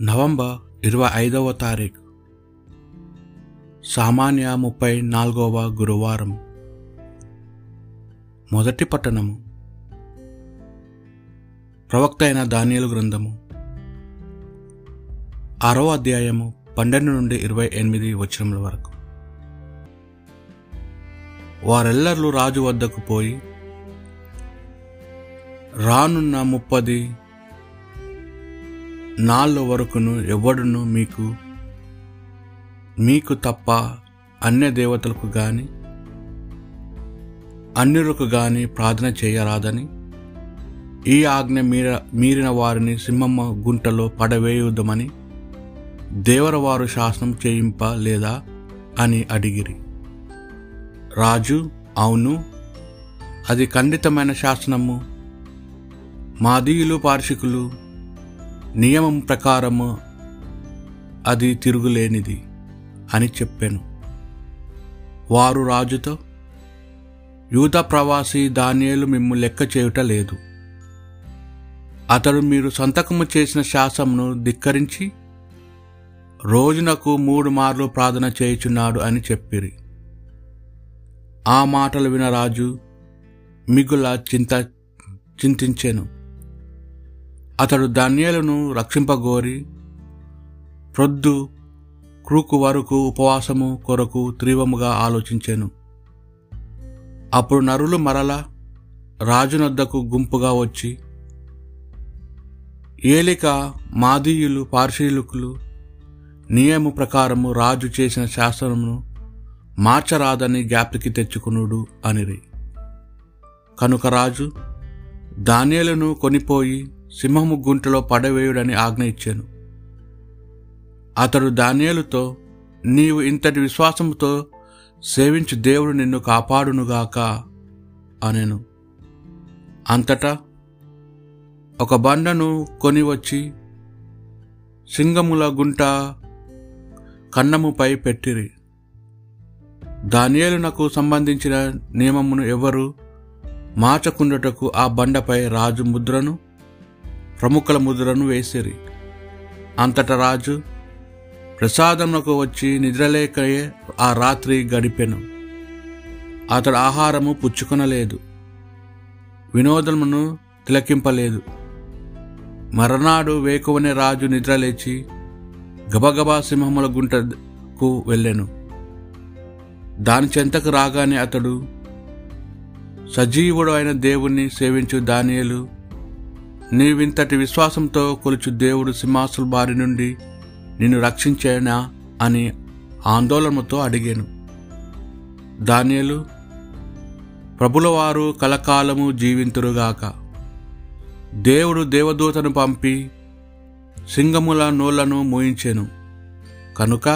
November ఇరవై ఐదవ తారీఖు. సామాన్య ముప్పై నాలుగవ గురువారం. మొదటి పట్టణము ప్రవక్త అయిన ధాన్యాలు గ్రంథము. ఆరో అధ్యాయము పన్నెండు నుండి ఇరవై ఎనిమిది వచనముల వరకు. వారెల్లర్లు రాజు వద్దకు పోయి రానున్న ముప్పది నాళ్ళు వరకును ఎవడును మీకు మీకు తప్ప అన్య దేవతలకు గాని అన్యులకు గాని ప్రార్థన చేయరాదని ఈ ఆజ్ఞ మీర మీరిన వారిని సింహమ్మ గుంటలో పడవేయుదమని దేవరవారు శాసనం చేయింప లేదా అని అడిగిరి. రాజు అవును అది ఖండితమైన శాసనము. మాదీయులు పార్షికులు నియమం ప్రకారము అది తిరుగులేనిది అని చెప్పాను. వారు రాజుతో యూత ప్రవాసి ధాన్యాలు మిమ్ము లెక్క చేయుట లేదు. అతడు మీరు సంతకము చేసిన శాసమును ధిక్కరించి రోజునకు మూడు మార్లు ప్రార్థన చేయుచున్నాడు అని చెప్పిరి. ఆ మాటలు విన రాజు మిగుల చింత చింతించాను. అతడు ధాన్యాలను రక్షింపగోరి ప్రొద్దు క్రూకు వరకు ఉపవాసము కొరకు తీవ్రముగా ఆలోచించాను. అప్పుడు నరులు మరల రాజునొద్దకు గుంపుగా వచ్చి ఏలిక మాదీయులు పార్శీలుకులు నియము ప్రకారము రాజు చేసిన శాసనమును మార్చరాదని జ్ఞాప్తికి తెచ్చుకునుడు అనిరి. కనుక రాజు ధాన్యాలను కొనిపోయి సింహము గుంటలో పడవేయుడని ఆజ్ఞ ఇచ్చాను. అతడు దానియేలుతో నీవు ఇంతటి విశ్వాసంతో సేవించు దేవుడు నిన్ను కాపాడునుగాక అనెను. అంతటా ఒక బండను కొని వచ్చి సింగముల గుంట కన్నముపై పెట్టిరి. దానియేలునకు సంబంధించిన నియమమును ఎవరు మార్చకుండటకు ఆ బండపై రాజు ముద్రను ప్రముఖుల ముద్రను వేసిరి. అంతట రాజు ప్రసాదమునకు వచ్చి నిద్రలేకయే ఆ రాత్రి గడిపెను. అతడు ఆహారము పుచ్చుకొనలేదు. వినోదమును తిలకింపలేదు. మరనాడు వేకువనే రాజు నిద్రలేచి గబగబా సింహముల గుంటకు వెళ్ళెను. దాని చెంతకు రాగానే అతడు సజీవుడు అయిన దేవుణ్ణి సేవించు దానియలు నీవింతటి విశ్వాసంతో కొలుచు దేవుడు సింహాసుల బారి నుండి నిన్ను రక్షించేనా అని ఆందోళనతో అడిగాను. దానియలు ప్రభులవారు కలకాలము జీవింతురుగాక. దేవుడు దేవదూతను పంపి సింగముల నోళ్ళను మోయించెను. కనుక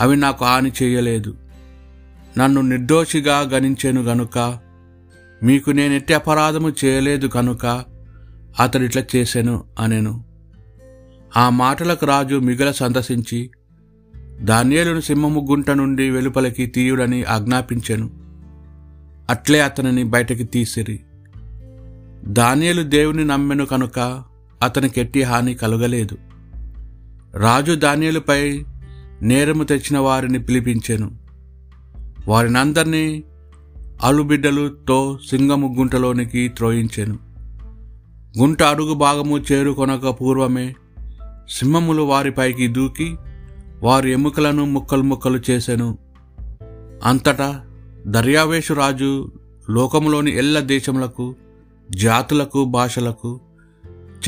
అవి నాకు హాని చేయలేదు. నన్ను నిర్దోషిగా గణించెను గనుక. మీకు నేనెట్టి అపరాధము చేయలేదు కనుక అతడిట్లా చేశాను అనేను. ఆ మాటలకు రాజు మిగల సందర్శించి ధాన్యాలను సింహముగ్గుంట నుండి వెలుపలికి తీయుడని ఆజ్ఞాపించాను. అట్లే అతనిని బయటకి తీసిరి. దానియేలు దేవుని నమ్మెను కనుక అతనికి ఎట్టి హాని కలగలేదు. రాజు దానియేలుపై నేరము తెచ్చిన వారిని పిలిపించాను. వారినందరినీ అలుబిడ్డలుతో సింగముగ్గుంటలోనికి త్రోయించాను. గుంట అడుగు భాగము చేరుకొనక పూర్వమే సింహములు వారిపైకి దూకి వారి ఎముకలను ముక్కలు ముక్కలు చేసెను. అంతటా దర్యావేషు రాజు లోకములోని ఎల్ల దేశములకు జాతులకు భాషలకు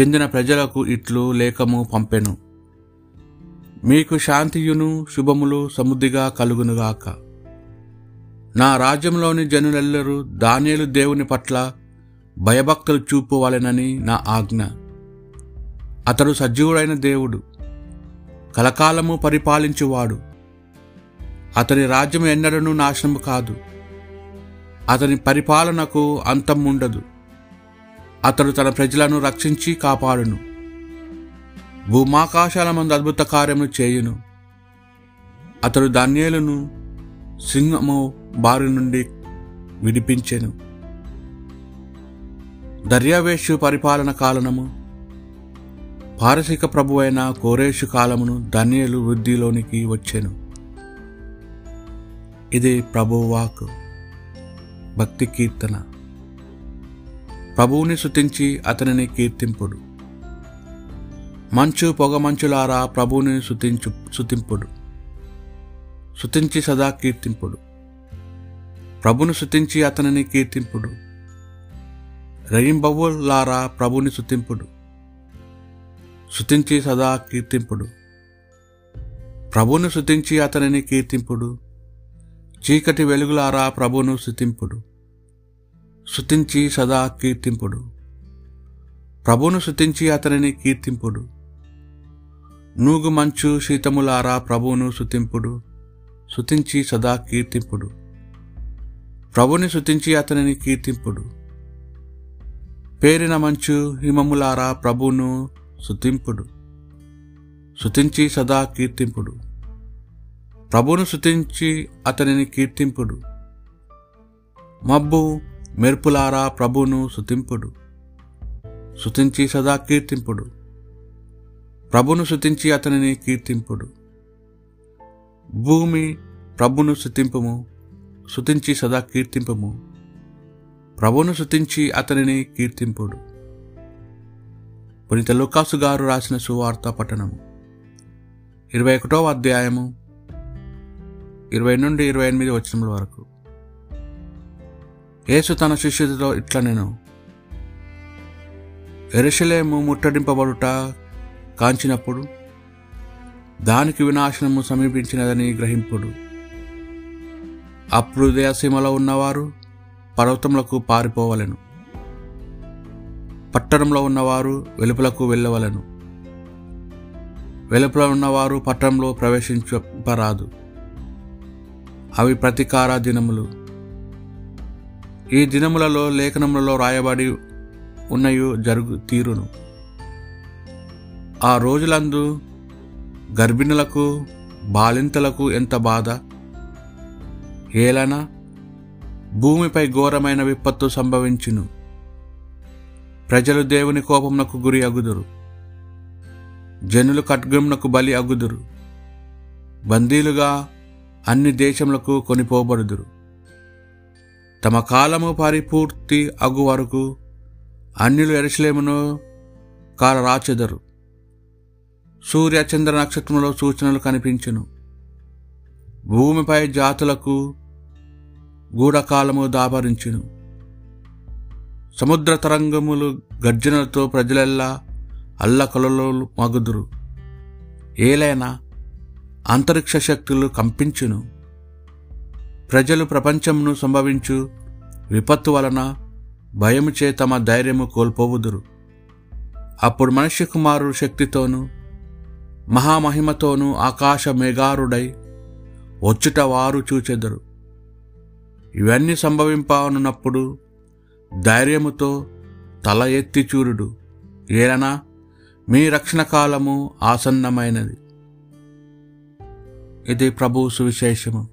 చెందిన ప్రజలకు ఇట్లు లేఖము పంపెను. మీకు శాంతియును శుభములు సముద్దిగా కలుగునుగాక. నా రాజ్యంలోని జనులెల్లరూ దానియలు దేవుని పట్ల భయభక్తులు చూపువాలెనని నా ఆజ్ఞ. అతడు సజీవుడైన దేవుడు. కలకాలము పరిపాలించువాడు. అతని రాజ్యం ఎన్నడూ నాశనం కాదు. అతని పరిపాలనకు అంతం ఉండదు. అతడు తన ప్రజలను రక్షించి కాపాడును. భూమాకాశాల మందు అద్భుత కార్యములు చేయును. అతడు ధాన్యాలను సింహము బారి నుండి విడిపించెను. దర్యావేషు పరిపాలన కాలనము పారసిక ప్రభువైన కోరేషు కాలమును ధన్యులు వృద్ధిలోనికి వచ్చెను. ఇది ప్రభువాక్ భక్తి కీర్తన. ప్రభువుని శుతించి అతనిని కీర్తింపుడు. మంచు పొగ మంచులారా ప్రభువుని శుతించు శుతింపుడు శుతించి సదా కీర్తింపుడు. ప్రభుని శుతించి అతనిని కీర్తింపుడు. రెయింబవులారా ప్రభుని శుతింపుడు శుతించి సదా కీర్తింపుడు. ప్రభును శుతించి అతనిని కీర్తింపుడు. చీకటి వెలుగులారా ప్రభును శుతింపుడు శుతించి సదా కీర్తింపుడు. ప్రభును శుతించి అతనిని కీర్తింపుడు. నూగు మంచు శీతములారా ప్రభువును శుతింపుడు శుతించి సదా కీర్తింపుడు. ప్రభుని శుతించి అతనిని కీర్తింపుడు. పేరిన మంచు హిమములారా ప్రభును శుతింపుడు. శుతించి సదా కీర్తింపుడు. ప్రభును శుతించి అతనిని కీర్తింపుడు. మబ్బు మెరుపులారా ప్రభును శుతింపుడు. శుతించి సదా కీర్తింపుడు. ప్రభును శుతించి అతనిని కీర్తింపుడు. భూమి ప్రభును శుతింపము. శుతించి సదా కీర్తింపము. ప్రభును శృతించి అతనిని కీర్తింపుడు. పునీత లుకాసు గారు రాసిన సువార్త పట్టణము ఇరవై ఒకటవ అధ్యాయము ఇరవై నుండి ఇరవై ఎనిమిది వచనముల వరకు. యేసు తన శిష్యుడితో ఇట్లా నేను ఎరుషలేము ముట్టడింపబడుట కాంచినప్పుడు దానికి వినాశనము సమీపించినదని గ్రహింపుడు. అప్పుడు దేశసీమలో ఉన్నవారు పర్వతములకు పారిపోవలెను. పట్టణంలో ఉన్నవారు వెలుపలకు వెళ్ళవలను. వెలుపల ఉన్నవారు పట్టణంలో ప్రవేశించరాదు అవి ప్రతీకార దినములు. ఈ దినములలో లేఖనములలో రాయబడి ఉన్నయు జరుగు తీరును. ఆ రోజులందు గర్భిణులకు బాలింతలకు ఎంత బాధ? ఏలన? భూమిపై ఘోరమైన విపత్తు సంభవించును. ప్రజలు దేవుని కోపమునకు గురి అగుదురు. జనులు ఖడ్గమునకు బలి అగుదురు. బందీలుగా అన్ని దేశములకు కొనిపోబడుదురు. తమ కాలము పరిపూర్తి అగు వరకు అన్యులు ఎరసలేమును కాలరాచెదరు. సూర్య చంద్ర నక్షత్రంలో సూచనలు కనిపించును. భూమిపై జాతులకు గూఢకాలము దాపరించును. సముద్ర తరంగములు గర్జనలతో ప్రజలెల్లా అల్లకలలో మగుదురు. ఏలైనా అంతరిక్ష శక్తులు కంపించును. ప్రజలు ప్రపంచమును సంభవించు విపత్తు వలన భయముచే తమ ధైర్యము కోల్పోవుదురు. అప్పుడు మనుష్య కుమారుడు శక్తితోనూ మహామహిమతోనూ ఆకాశ మేఘారుడై వచ్చుట వారు చూచెదరు. ఇవన్నీ సంభవింపనున్నప్పుడు ధైర్యముతో తల ఎత్తి చూరుడు ఏలనా మీ రక్షణ కాలము ఆసన్నమైనది. ఇది ప్రభు సువిశేషము.